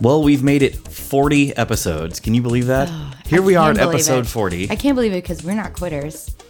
Well, we've made it 40 episodes. Can you believe that? Oh, Here I we are at episode it. 40. I can't believe it because we're not quitters.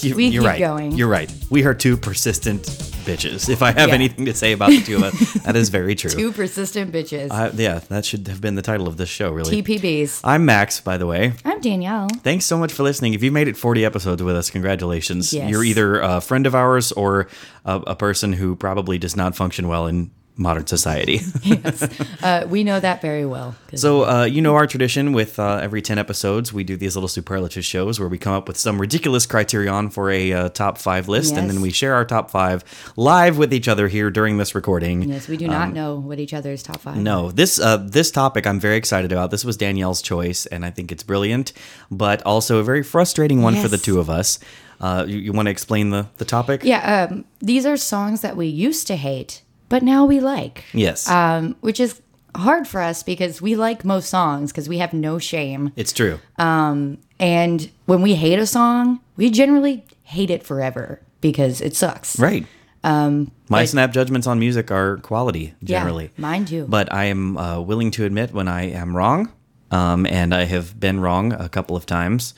You, We you're keep right. going. You're right. We are two persistent bitches. If I have Yeah. anything to say about the two of us, that is very true. Two persistent bitches. I- yeah, that should have been the title of this show, really. TPBs. I'm Max, by the way. I'm Danielle. Thanks so much for listening. If you've made it 40 episodes with us, congratulations. Yes. You're either a friend of ours or a, a person who probably does not function well in modern society. Yes. uh, we know that very well. So, uh, you know our tradition with uh, every 10 episodes, we do these little superlative shows where we come up with some ridiculous criterion for a uh, top five list, and then we share our top five live with each other here during this recording. yes, we do not know what each other's top five. Um, No, this uh, this topic I'm very excited about. This was Danielle's choice, and I think it's brilliant, but also a very frustrating one for the two of us. Uh, you you want to explain the, the topic? Yeah, um, these are songs that we used to hate, but now we like. Yes, Um, which is hard for us because we like most songs because we have no shame. it's true. And when we hate a song, we generally hate it forever because it sucks. right. My but- snap judgments on music are quality Yeah, generally. mine too. But I am uh, willing to admit when I am wrong, um, and I have been wrong a couple of times.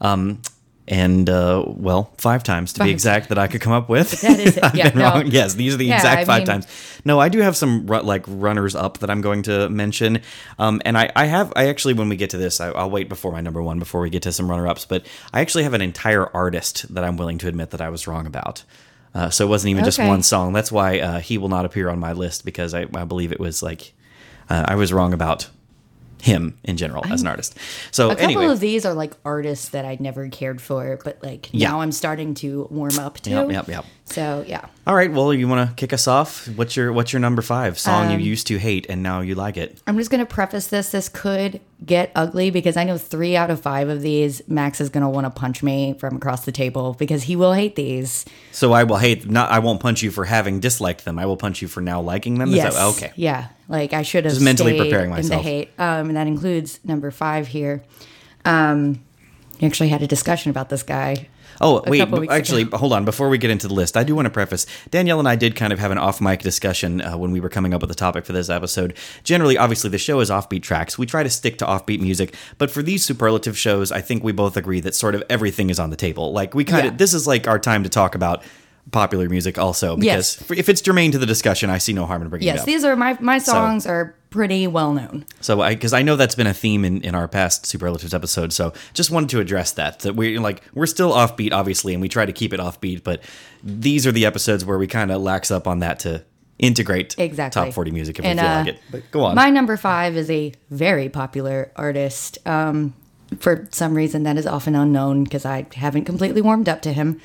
Um, and uh, well, five times to be exact that I could come up with. That is it. I've Yeah, been no. wrong. Yes, these are the Yeah, exact I five mean- times. No, I do have some like runners up that I'm going to mention. Um, and I, I have I actually when we get to this, I, I'll wait before my number one before we get to some runner ups. But I actually have an entire artist that I'm willing to admit that I was wrong about. Uh, so it wasn't even just one song. That's why uh, he will not appear on my list because I, I believe it was like uh, I was wrong about him in general as an artist. So A couple anyway, of these are like artists that I never cared for, but like Yeah. now I'm starting to warm up to. Yep, yep, yep. So yeah. all right. Well, you want to kick us off? What's your What's your number five song Um, you used to hate and now you like it? I'm just gonna preface this. This could get ugly because I know three out of five of these, Max is gonna want to punch me from across the table because he will hate these. So I will hate. Not I won't punch you for having disliked them. I will punch you for now liking them. Yes. that, okay. Yeah. Like I should have Just mentally preparing in the myself. hate. Um, and that includes number five here. Um, we actually had a discussion about this guy. Oh wait, actually, ago. hold on. Before we get into the list, I do want to preface. Danielle and I did kind of have an off-mic discussion uh, when we were coming up with the topic for this episode. Generally, obviously, the show is offbeat tracks. We try to stick to offbeat music, but for these superlative shows, I think we both agree that sort of everything is on the table. Like we kind of Yeah. this is like our time to talk about popular music also because Yes. if it's germane to the discussion, I see no harm in bringing it up. Yes, these are my my songs are pretty well known. So, I because I know that's been a theme in, in our past superlatives episodes, so just wanted to address that. That we like we're still offbeat, obviously, and we try to keep it offbeat, but these are the episodes where we kind of lax up on that to integrate Exactly. top forty music if And, we feel uh, like it. But go on. My number five is a very popular artist. Um, for some reason that is often unknown because I haven't completely warmed up to him.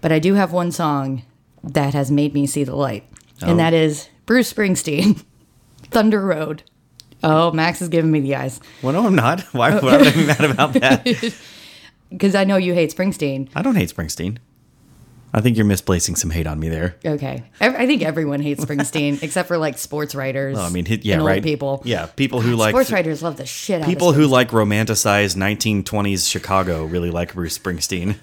But I do have one song that has made me see the light, Oh. and that is Bruce Springsteen, Thunder Road. Oh, Max is giving me the eyes well, no, I'm not. Why would I be mad about that? because I know you hate Springsteen. I don't hate Springsteen. I think you're misplacing some hate on me there. Okay, Ev- I think everyone hates Springsteen except for like sports writers. Oh, I mean, hit- yeah, and old right. people. Yeah, people who like sports writers love the shit out of people of who like romanticized 1920s Chicago really like Bruce Springsteen.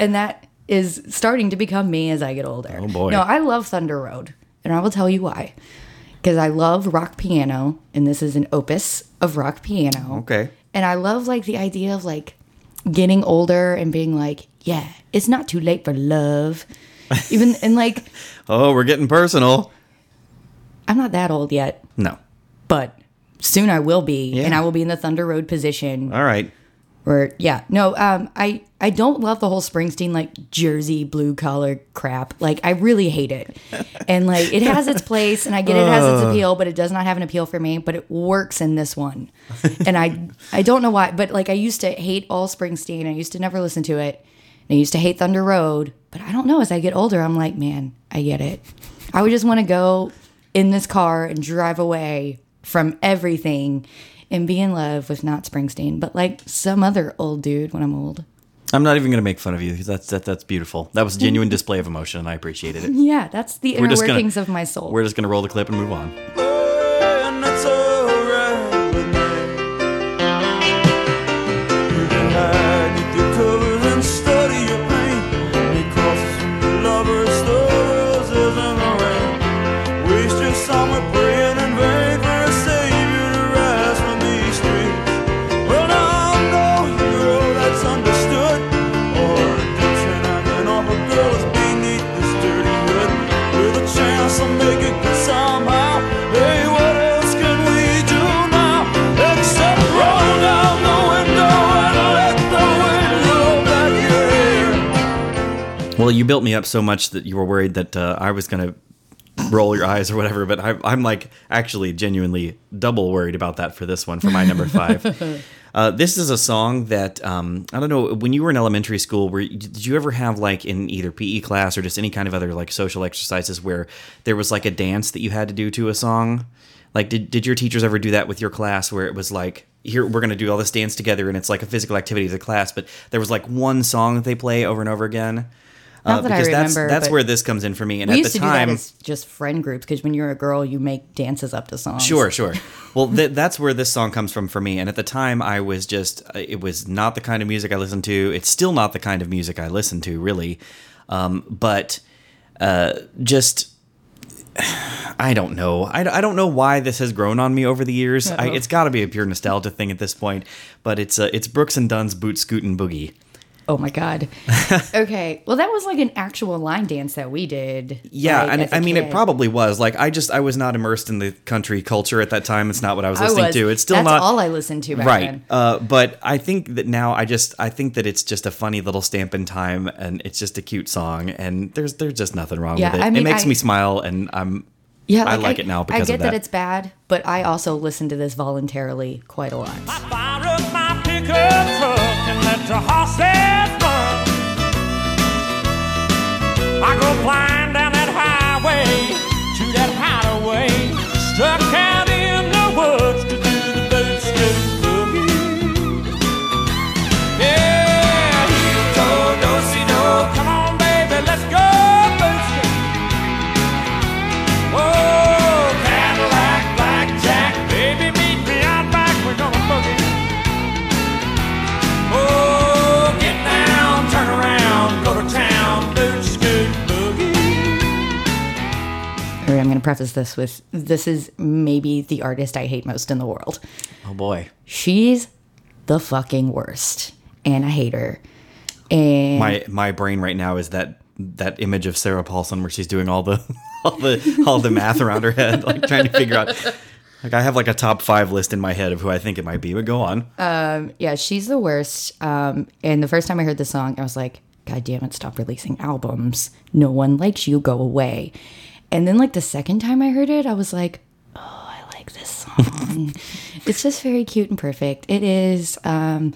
and that is starting to become me as I get older. Oh, boy. No, I love Thunder Road, and I will tell you why. Because I love rock piano, and this is an opus of rock piano. Okay. And I love like the idea of like getting older and being like, yeah, it's not too late for love. Even and like Oh, we're getting personal. I'm not that old yet, No. but soon I will be, and I will be in the Thunder Road position All right. Or yeah, no, um, I I don't love the whole Springsteen like Jersey blue collar crap. Like I really hate it, and like it has its place, and I get it has its appeal, but it does not have an appeal for me. But it works in this one, and I I don't know why, but like I used to hate all Springsteen. I used to never listen to it. And I used to hate Thunder Road, but I don't know. As I get older, I'm like, man, I get it. I would just want to go in this car and drive away from everything and be in love with not Springsteen, but like some other old dude when I'm old. I'm not even going to make fun of you. That's that, that's beautiful. That was a genuine display of emotion, and I appreciated it. Yeah, that's the inner just gonna- workings of my soul. We're just going to roll the clip and move on. Well, you built me up so much that you were worried that uh, I was going to roll your eyes or whatever, but I, I'm like actually genuinely double worried about that for this one, for my number five. Uh, this is a song that um, I don't know. When you were in elementary school, were did you ever have like in either PE class or just any kind of other like social exercises where there was like a dance that you had to do to a song? Like, did did your teachers ever do that with your class where it was like, here we're gonna do all this dance together and it's like a physical activity as a class, but there was like one song that they play over and over again? Not that because that's remember, that's but where this comes in for me. And we at used the to do time, that as just friend groups because when you're a girl, you make dances up to songs. Sure, sure. Well, th- that's where this song comes from for me. And at the time, I was just, uh, it was not the kind of music I listened to. It's still not the kind of music I listen to, really. Um, but uh, just, I don't know. I, I don't know why this has grown on me over the years. I, it's got to be a pure nostalgia thing at this point. But it's uh, it's Brooks and Dunn's Boot Scootin' Boogie. Oh my god. okay. Well, that was like an actual line dance that we did. Yeah, like, and as a I mean, it probably was. Like, I just, I was not immersed in the country culture at that time. It's not what I was I listening was. to. It's still That's not all I listened to back right then. uh, but i think that now i just i think that it's just a funny little stamp in time and it's just a cute song and there's there's just nothing wrong Yeah, with it I it makes I- me smile and i'm Yeah, I like it now because I of get that. it's bad, but I also listen to this voluntarily quite a lot. The horses run. I go flying down that highway to that hideaway, stuck out preface this with this is maybe the artist I hate most in the world. oh boy She's the fucking worst, and I hate her. And my my brain right now is that that image of sarah paulson where she's doing all the all the all the math around her head like trying to figure out like i have like a top five list in my head of who i think it might be but go on Um, yeah, she's the worst. Um, and the first time I heard the song, I was like, God damn it, stop releasing albums. No one likes you, go away. And then, like, the second time I heard it, I was like, oh, I like this song. it's just very cute and perfect. It is um,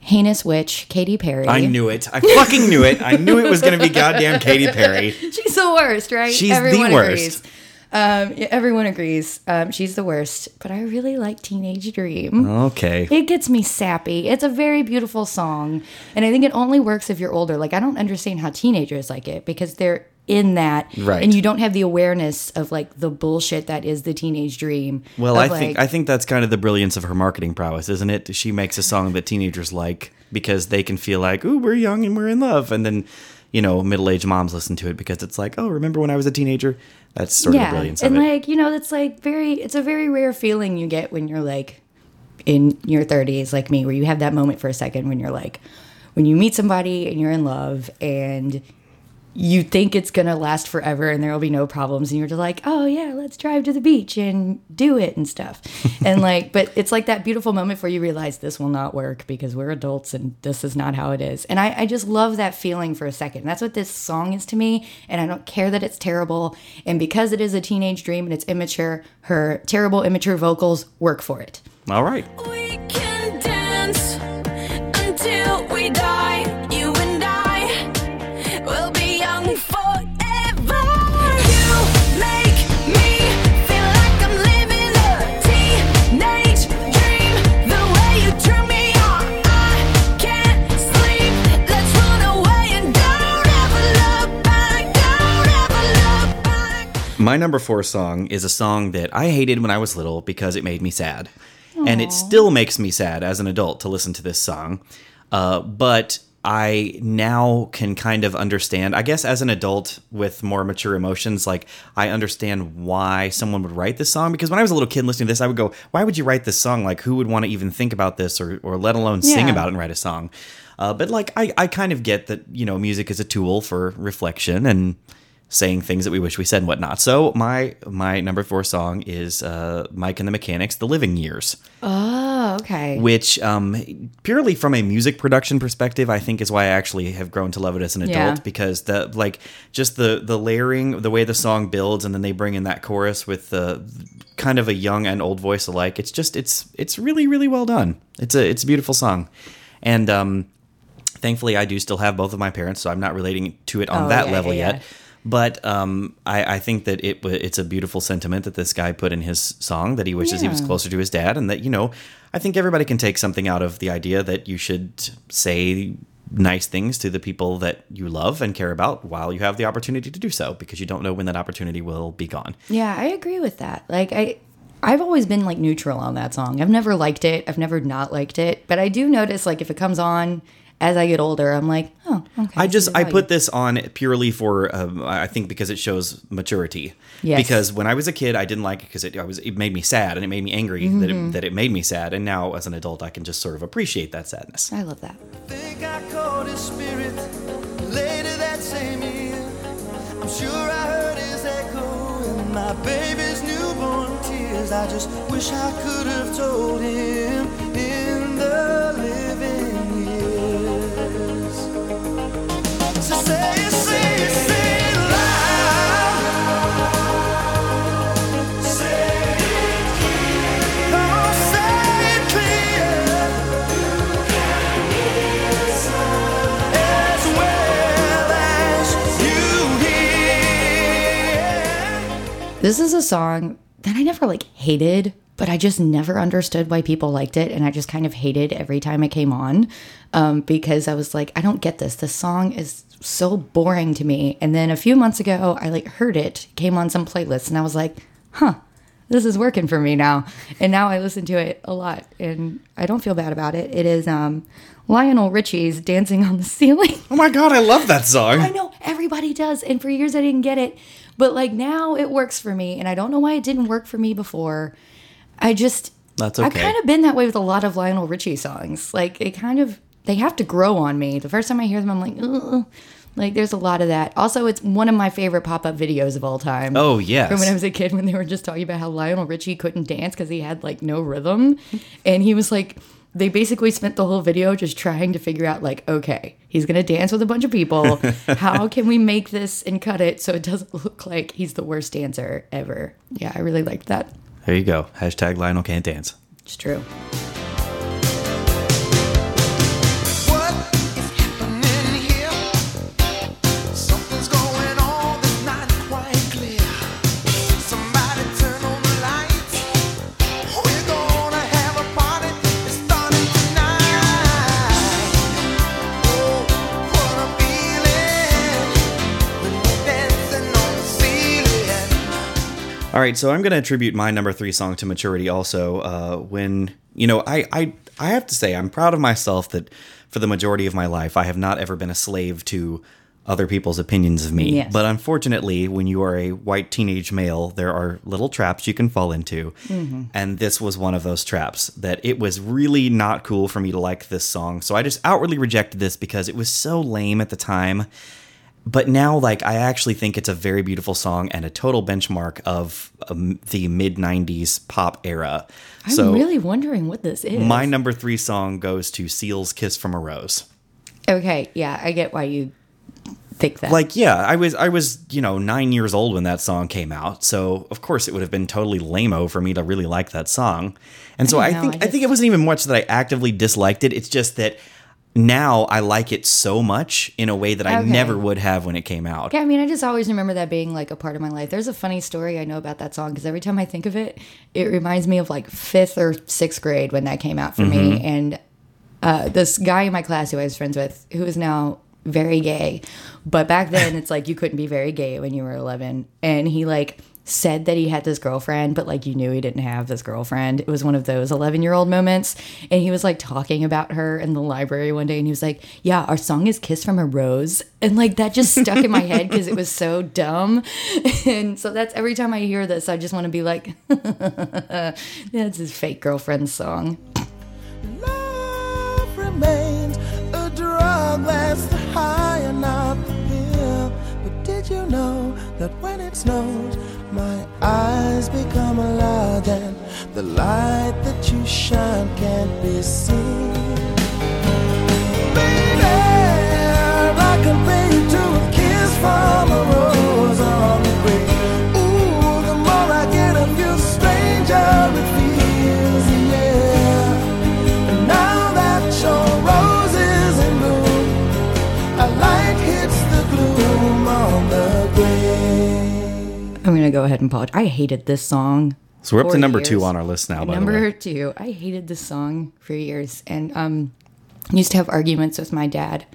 Heinous Witch, Katy Perry. i knew it i fucking knew it i knew it was going to be goddamn Katy perry She's the worst, right? She's the worst. agrees. Um, yeah, everyone agrees. Um, she's the worst. But I really like Teenage Dream. okay It gets me sappy. It's a very beautiful song. And I think it only works if you're older. Like, I don't understand how teenagers like it because they're in that. Right. And you don't have the awareness of like the bullshit that is the teenage dream. Well, I think I think that's kind of the brilliance of her marketing prowess, isn't it? She makes a song that teenagers like because they can feel like, "Ooh, we're young and we're in love," and then you know, middle-aged moms listen to it because it's like, "Oh, remember when I was a teenager?" That's sort of the brilliance And of it. like, you know, it's like very, it's a very rare feeling you get when you're like in your 30s, like me, where you have that moment for a second when you're like, when you meet somebody and you're in love and you think it's gonna last forever and there will be no problems and you're just like oh yeah let's drive to the beach and do it and stuff. And like but it's like that beautiful moment where you realize this will not work because we're adults and this is not how it is. And i, I just love that feeling for a second. That's what this song is to me and i don't care that it's terrible. And because it is a teenage dream and it's immature her terrible immature vocals work for it. All right. We can dance My number four song is a song that I hated when I was little because it made me sad. And it still makes me sad as an adult to listen to this song. Uh, but I now can kind of understand, I guess, as an adult with more mature emotions, like I understand why someone would write this song. Because when I was a little kid listening to this, I would go, why would you write this song? Like, who would want to even think about this or, or let alone sing about it and write a song? Uh, but like, I, I kind of get that, you know, music is a tool for reflection and saying things that we wish we said and whatnot. So my my number four song is uh, Mike and the Mechanics, "The Living Years." oh okay. which um, purely from a music production perspective, I think is why I actually have grown to love it as an adult Yeah. because the like just the the layering, the way the song builds, and then they bring in that chorus with the kind of a young and old voice alike. It's just it's it's really really well done. It's a it's a beautiful song, and um, thankfully I do still have both of my parents, so I'm not relating to it on Oh, that yeah, level yeah, yet. Yeah. But um, I, I think that it it's a beautiful sentiment that this guy put in his song that he wishes he was closer to his dad, and that you know, I think everybody can take something out of the idea that you should say nice things to the people that you love and care about while you have the opportunity to do so, because you don't know when that opportunity will be gone. Yeah, I agree with that. Like I I've always been like neutral on that song. I've never liked it. I've never not liked it. But I do notice like if it comes on as I get older, I'm like, oh, okay. I just I value. put this on purely for um, I think because it shows maturity. Yes. Because when I was a kid, I didn't like it because it I was it made me sad and it made me angry that Mm-hmm. it, that it made me sad. And now as an adult, I can just sort of appreciate that sadness. I love that. think I caught his spirit later that same year. I'm sure I heard his echo in my baby's newborn tears. I just wish I could have told him This is a song that I never like hated, but I just never understood why people liked it, and I just kind of hated every time it came on, um, because I was like, I don't get this. This song is so boring to me. And then a few months ago, I like heard it, came on some playlist, and I was like, huh. This is working for me now, and now I listen to it a lot, and I don't feel bad about it. It is um, Lionel Richie's "Dancing on the Ceiling." Oh my god, I love that song. I know everybody does, and for years I didn't get it, but like now it works for me, and I don't know why it didn't work for me before. I just That's I've kind of been that way with a lot of Lionel Richie songs. Like it kind of they have to grow on me. The first time I hear them, I'm like, Ugh. like there's a lot of that. Also, it's one of my favorite pop up videos of all time. Oh, yeah, from when I was a kid, when they were just talking about how Lionel Richie couldn't dance because he had like no rhythm, and he was like. They basically spent the whole video just trying to figure out, like, okay, he's gonna dance with a bunch of people. How can we make this and cut it so it doesn't look like he's the worst dancer ever? Yeah, I really liked that. There you go. Hashtag Lionel can't dance. It's true. All right, so I'm going to attribute my number three song to maturity also. Uh, when, you know, I, I, I have to say, I'm proud of myself that for the majority of my life, I have not ever been a slave to other people's opinions of me. Yes. But unfortunately, when you are a white teenage male, there are little traps you can fall into. And this was one of those traps that it was really not cool for me to like this song. So I just outwardly rejected this because it was so lame at the time but now like i actually think it's a very beautiful song and a total benchmark of um, the mid 90s pop era I'm so really wondering what this is. my number three song goes to seal's kiss from a rose Okay, yeah, I get why you think that. like yeah i was i was you know nine years old when that song came out so of course it would have been totally lame-o for me to really like that song and so I i, know, think I i think it wasn't even much that i actively disliked it it's just that now i like it so much in a way that i Okay. never would have when it came out yeah, I mean, I just always remember that being like a part of my life. There's a funny story I know about that song because every time I think of it, it reminds me of like fifth or sixth grade when that came out for Mm-hmm. me. And uh, this guy in my class who I was friends with, who is now very gay, but back then it's like you couldn't be very gay when you were 11. And he like said that he had this girlfriend, but like you knew he didn't have this girlfriend. It was one of those 11 year old moments. And he was like talking about her in the library one day and he was like, Yeah, our song is Kiss from a Rose. And like that just stuck in my head because it was so dumb. And so that's every time I hear this, I just want to be like, That's his fake girlfriend's song. Love remains a drug that's high. But did you know that when it snows, my eyes become a lie, then the light that you shine can't be seen. Baby, I compare you to a kiss from gonna go ahead and apologize. I hated this song. So we're up to number two on our list now. By the Number two, I hated this song for years, and um, used to have arguments with my dad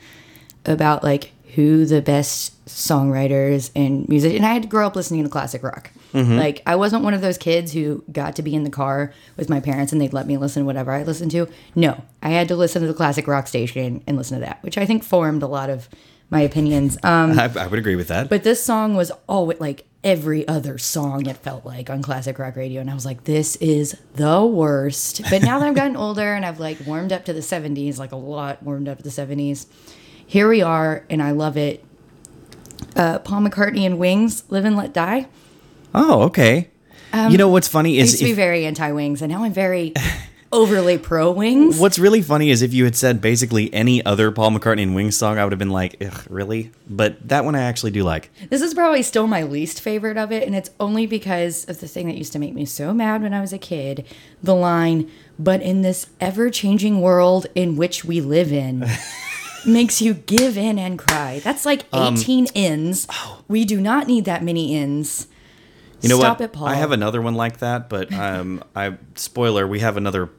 about like who the best songwriters and music. And I had to grow up listening to classic rock. Mm-hmm. Like I wasn't one of those kids who got to be in the car with my parents and they'd let me listen to whatever I listened to. No, I had to listen to the classic rock station and listen to that, which I think formed a lot of my opinions. Um, I, I would agree with that. but this song was always like every other song it felt like on classic rock radio and i was like this is the worst but now that i've gotten older and i've like warmed up to the 70s like a lot warmed up to the 70s here we are and i love it uh, paul mccartney and wings live and let die oh, okay. you know what's funny i is used to be if- very anti-wings and now i'm very overly pro wings what's really funny is if you had said basically any other Paul McCartney and Wings song, I would have been like, Ugh, really? But that one I actually do like. This is probably still my least favorite of it, and it's only because of the thing that used to make me so mad when I was a kid the line, but in this ever changing world in which we live in. Makes you give in and cry. That's like Um, 18 ins. We do not need that many ins. You know Stop what? it, Paul. I have another one like that, but um, I spoiler, we have another.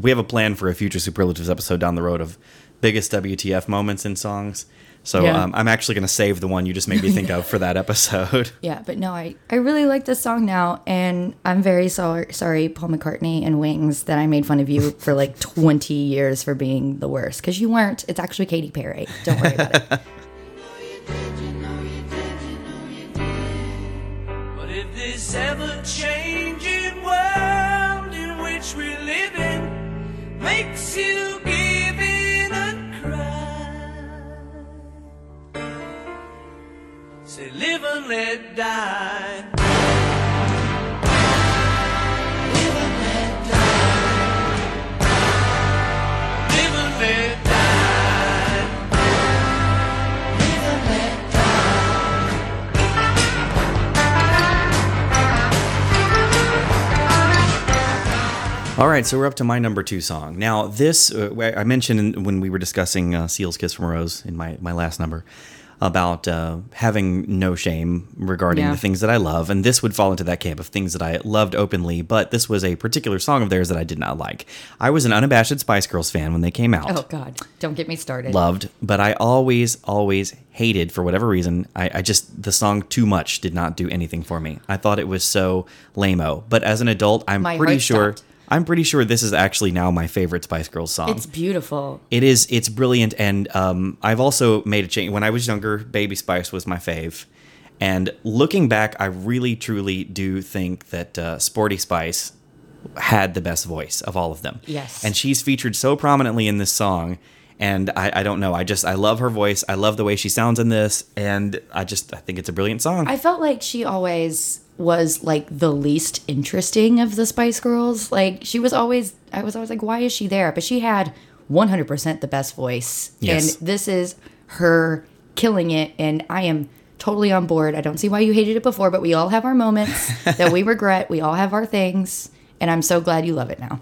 We have a plan for a future superlatives episode down the road of biggest WTF moments in songs. So Yeah. um, I'm actually going to save the one you just made me think of for that episode. Yeah, but no, I, I really like this song now, and I'm very sorry, sorry, Paul McCartney and Wings, that I made fun of you for like 20 years for being the worst. Because you weren't. It's actually Katy Perry. Don't worry about it. But if makes you give in and cry, say live and let die. All right, so we're up to my number two song. Now, this uh, I mentioned when we were discussing uh, Seal's "Kiss from a Rose" in my my last number about uh, having no shame regarding Yeah. the things that I love, and this would fall into that camp of things that I loved openly. But this was a particular song of theirs that I did not like. I was an unabashed Spice Girls fan when they came out. oh, God. Don't get me started. Loved, but I always, always hated for whatever reason. I, I just the song "Too Much" did not do anything for me. I thought it was so lameo. But as an adult, I'm My pretty sure. stopped. I'm pretty sure this is actually now my favorite Spice Girls song. It's beautiful. It is. It's brilliant, and um, I've also made a change. When I was younger, Baby Spice was my fave, and looking back, I really, truly do think that uh, Sporty Spice had the best voice of all of them. Yes. and she's featured so prominently in this song. And I, I don't know. I just I love her voice. I love the way she sounds in this, and I just I think it's a brilliant song. I felt like she always was like the least interesting of the Spice Girls. Like she was always, I was always like, why is she there? But she had 100% the best voice. Yes. And this is her killing it. And I am totally on board. I don't see why you hated it before, but we all have our moments that we regret. We all have our things. And I'm so glad you love it now.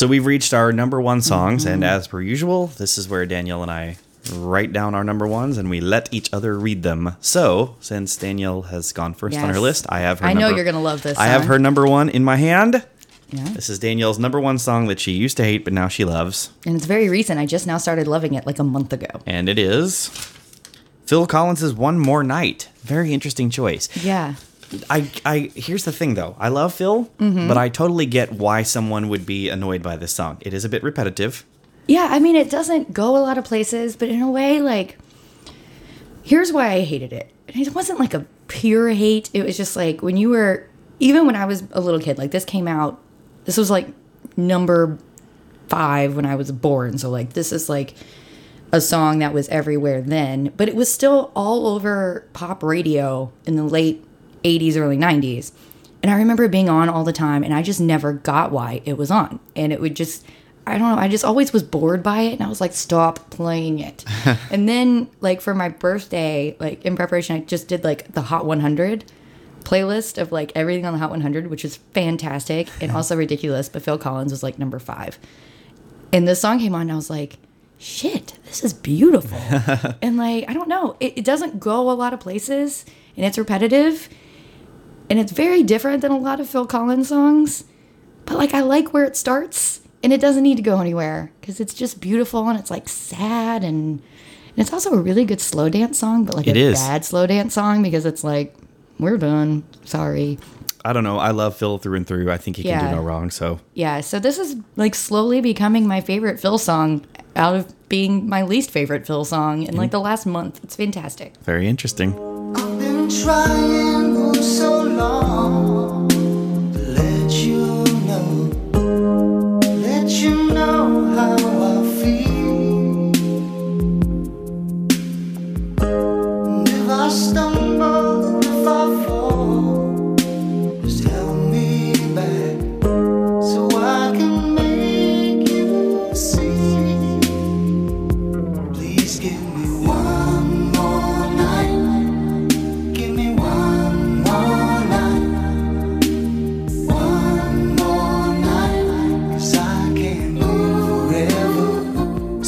So we've reached our number one songs, and Mm-hmm. as per usual, this is where Danielle and I write down our number ones and we let each other read them. So, since Danielle has gone first on her list, I have her I know you're gonna love this I have her number one in my hand. Yeah. This is Danielle's number one song that she used to hate, but now she loves. And it's very recent. I just now started loving it like a month ago. And it is Phil Collins' One More Night. Very interesting choice. Yeah. I, I here's the thing though. I love Phil, Mm-hmm. but I totally get why someone would be annoyed by this song. It is a bit repetitive. Yeah, I mean, it doesn't go a lot of places, but in a way, like, here's why I hated it. It wasn't like a pure hate. It was just like when you were, even when I was a little kid, like, this came out, this was like number five when I was born. So, like, this is like a song that was everywhere then, but it was still all over pop radio in the late 80s, early 90s. And I remember it being on all the time, and I just never got why it was on. And it would just, I don't know, I just always was bored by it. And I was like, stop playing it. and then, like, for my birthday, like, in preparation, I just did like the Hot 100 playlist of like everything on the Hot 100, which is fantastic and also ridiculous. But Phil Collins was like number five. And this song came on, and I was like, shit, this is beautiful. and like, I don't know, it, it doesn't go a lot of places and it's repetitive and it's very different than a lot of Phil Collins songs. But like, I like where it starts and it doesn't need to go anywhere because it's just beautiful and it's like sad and, and it's also a really good slow dance song, but like It a is. bad slow dance song because it's like, we're done. Sorry. I don't know. I love Phil through and through. I think he can do no wrong. So Yeah, so this is like slowly becoming my favorite Phil song out of being my least favorite Phil song in like mm-hmm. the last month. It's fantastic. very interesting.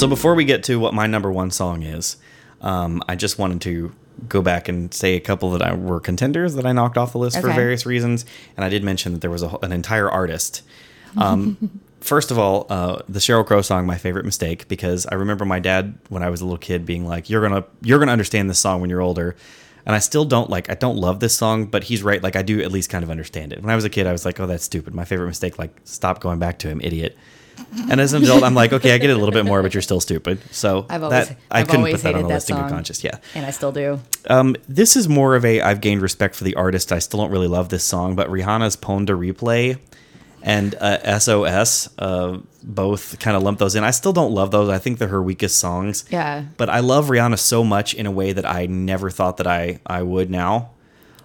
So before we get to what my number one song is, um, I just wanted to go back and say a couple that I were contenders that I knocked off the list for various reasons, and I did mention that there was a, an entire artist. Um, first of all, uh, the Sheryl Crow song, "My Favorite Mistake," because I remember my dad when I was a little kid being like, "You're gonna you're gonna understand this song when you're older." And I still don't like I don't love this song, but he's right. Like I do at least kind of understand it. When I was a kid, I was like, "Oh, that's stupid." My favorite mistake, like, stop going back to him, idiot. And as an adult, I'm like, okay, I get it a little bit more, but you're still stupid. So I've always, that, I I've couldn't always put that hated on the that listing song. of conscious. Yeah. And I still do. Um, this is more of a I've gained respect for the artist. I still don't really love this song, but Rihanna's Pon de Replay and uh, SOS uh, both kind of lump those in. I still don't love those. I think they're her weakest songs. Yeah. But I love Rihanna so much in a way that I never thought that I I would now.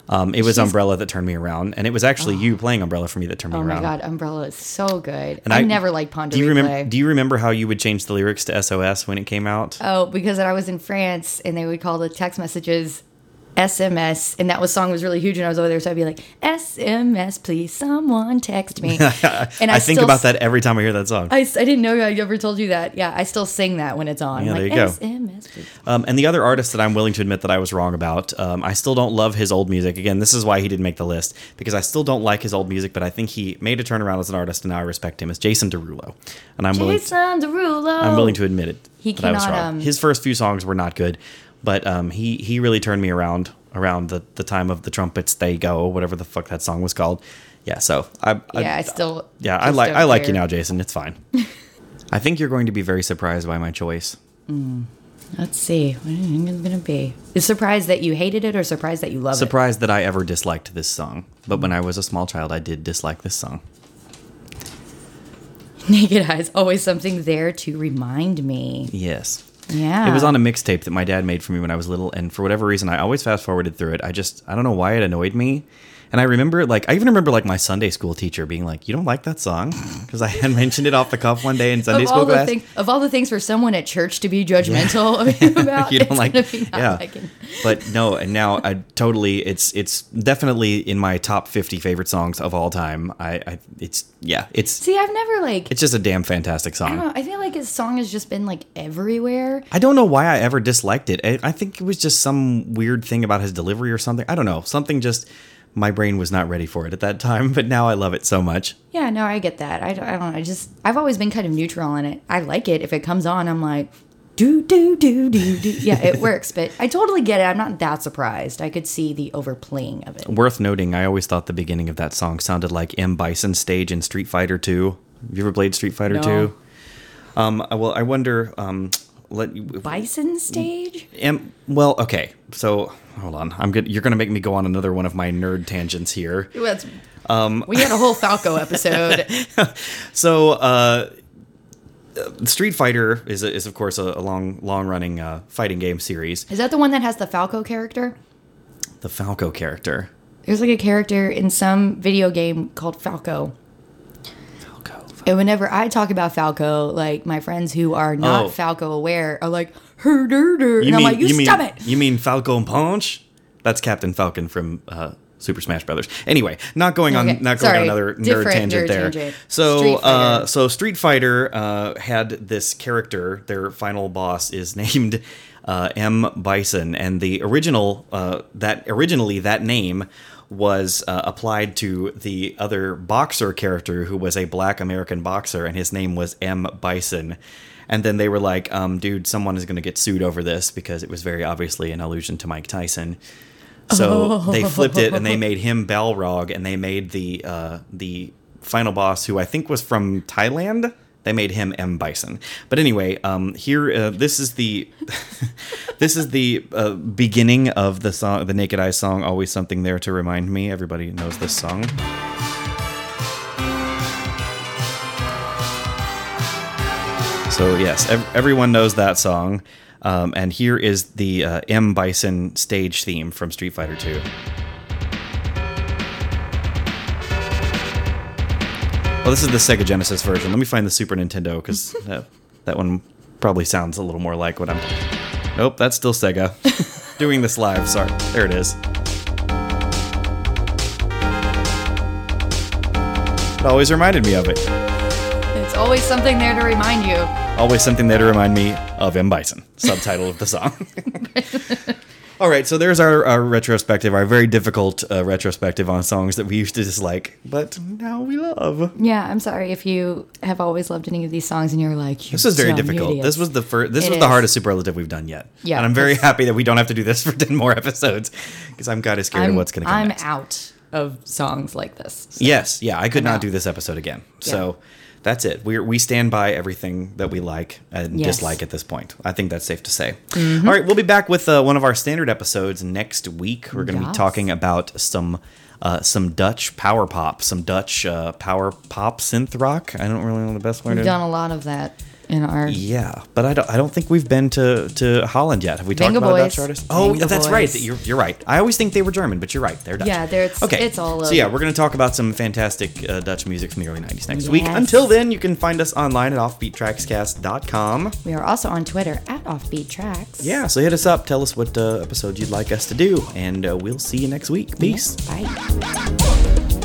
Um, it was She's- Umbrella that turned me around, and it was actually you playing Umbrella for me that turned me around. Oh my god, Umbrella is so good. And I, never liked Pond Do you remember? Do you remember how you would change the lyrics to SOS when it came out? Oh, because I was in France and they would call the text messages SMS, and that was song was really huge when I was over there. So I'd be like, SMS, please, someone text me. And I, think still about that every time I hear that song. I didn't know I ever told you that. Yeah, I still sing that when it's on. Yeah, like, there you go. SMS, please. Um, and the other artist that I'm willing to admit that I was wrong about, um, I still don't love his old music. Again, this is why he didn't make the list because I still don't like his old music, but I think he made a turnaround as an artist, and now I respect him. Is Jason Derulo, and I'm willing. Jason Derulo. I'm willing to admit it. He that I was cannot, wrong. um, his first few songs were not good, but um, he he really turned me around around the, the time of the trumpets they go whatever the fuck that song was called. Yeah, so I, I Yeah, I still. yeah I like I like you now, Jason. It's fine. I think you're going to be very surprised by my choice. Let's see. What do you think it's gonna be? Is surprised that you hated it or surprised that you love it? Surprised that I ever disliked this song, but when I was a small child, I did dislike this song. Naked Eyes, always something there to remind me. Yes. Yeah. It was on a mixtape that my dad made for me when I was little, and for whatever reason, I always fast forwarded through it. I just, I don't know why it annoyed me. And I remember, like, I even remember, like, my Sunday school teacher being like, "You don't like that song?" Because I had mentioned it off the cuff one day in Sunday of school class. things, of all the things for someone at church to be judgmental about, you don't like, gonna be not yeah. liking. But no, and now I totally, it's, it's definitely in my top fifty favorite songs of all time. I, I it's, yeah, it's, See, I've never like. it's just a damn fantastic I song. don't know. I feel like his song has just been like everywhere. I don't know why I ever disliked it. I, I think it was just some weird thing about his delivery or something. I don't know. Something just my brain was not ready for it at that time, but now I love it so much. Yeah, no, I get that. I, don't- I don't know. I just, I've always been kind of neutral on it. I like it. If it comes on, I'm like, do, do, do, do, do. Yeah, it works, but I totally get it. I'm not that surprised. I could see the overplaying of it. Worth noting, I always thought the beginning of that song sounded like M. Bison's stage in Street Fighter 2. Have you ever played Street Fighter No. 2? Um, well, I wonder. Um, let you, Bison stage? M, well, okay. So hold on. I'm good. You're gonna make me go on another one of my nerd tangents here. It's- we had a whole Falco episode. So, uh, Street Fighter is, is of course a, a long, long running uh, fighting game series. Is that the one that has the Falco character? The Falco character. There's like a character in some video game called Falco. Falco. And whenever I talk about Falco, like my friends who are not Oh. Falco aware are like, her dur dur. You And I'm mean like, you, you mean it. you mean Falcon Punch? That's Captain Falcon from uh, Super Smash Brothers. Anyway, not going on Okay, not going sorry. on another nerd Different tangent nerd there. tangent. So Street uh, Fighter. so Street Fighter uh, had this character. Their final boss is named uh, M Bison, and the original uh, that originally that name was uh, applied to the other boxer character who was a black American boxer, and his name was M Bison. And then they were like, um, dude, someone is going to get sued over this because it was very obviously an allusion to Mike Tyson. So they flipped it and they made him Balrog, and they made the uh, the final boss, who I think was from Thailand. They made him M Bison. But anyway, um, here uh, this is the this is the uh, beginning of the song, the Naked Eyes song. Always something there to remind me. Everybody knows this song. So yes, ev- everyone knows that song. Um, and here is the uh, M Bison stage theme from Street Fighter 2. Well, this is the Sega Genesis version. Let me find the Super Nintendo because that, that one probably sounds a little more like what I'm. Nope, that's still Sega. Doing this live. Sorry. There it is. It always reminded me of it. It's always something there to remind you. Always something there to remind me of M. Bison, subtitle of the song. All right, so there's our, our retrospective, our very difficult uh, retrospective on songs that we used to dislike, but now we love. Yeah, I'm sorry if you have always loved any of these songs and you're like, This was very difficult. This was the first. This It was the hardest superlative we've done yet. Yeah, and I'm very happy that we don't have to do this for ten more episodes because I'm kind of scared I'm, of what's going to come I'm next. out of songs like this. So, Yes, yeah, I could I'm not out. do this episode again. Yeah. So that's it. We we stand by everything that we like and Yes. dislike at this point. I think that's safe to say. Mm-hmm. All right, we'll be back with uh, one of our standard episodes next week. We're going to be talking about some. Uh, some Dutch power pop, some Dutch uh, power pop synth rock. I don't really know the best way We've to. done a lot of that in our. Yeah, but I don't. I don't think we've been to, to Holland yet. Have we talked Venga about Boys. Dutch artist? Oh, yeah, that's right. You're, you're right. I always think they were German, but you're right. They're Dutch. Yeah, they're- it's- okay. it's all So yeah, we're going to talk about some fantastic uh, Dutch music from the early '90s next week. Until then, you can find us online at offbeattrackscast.com. We are also on Twitter at offbeattracks. Yeah, so hit us up. Tell us what uh, episode you'd like us to do, and uh, we'll see you next week. Peace. Bye.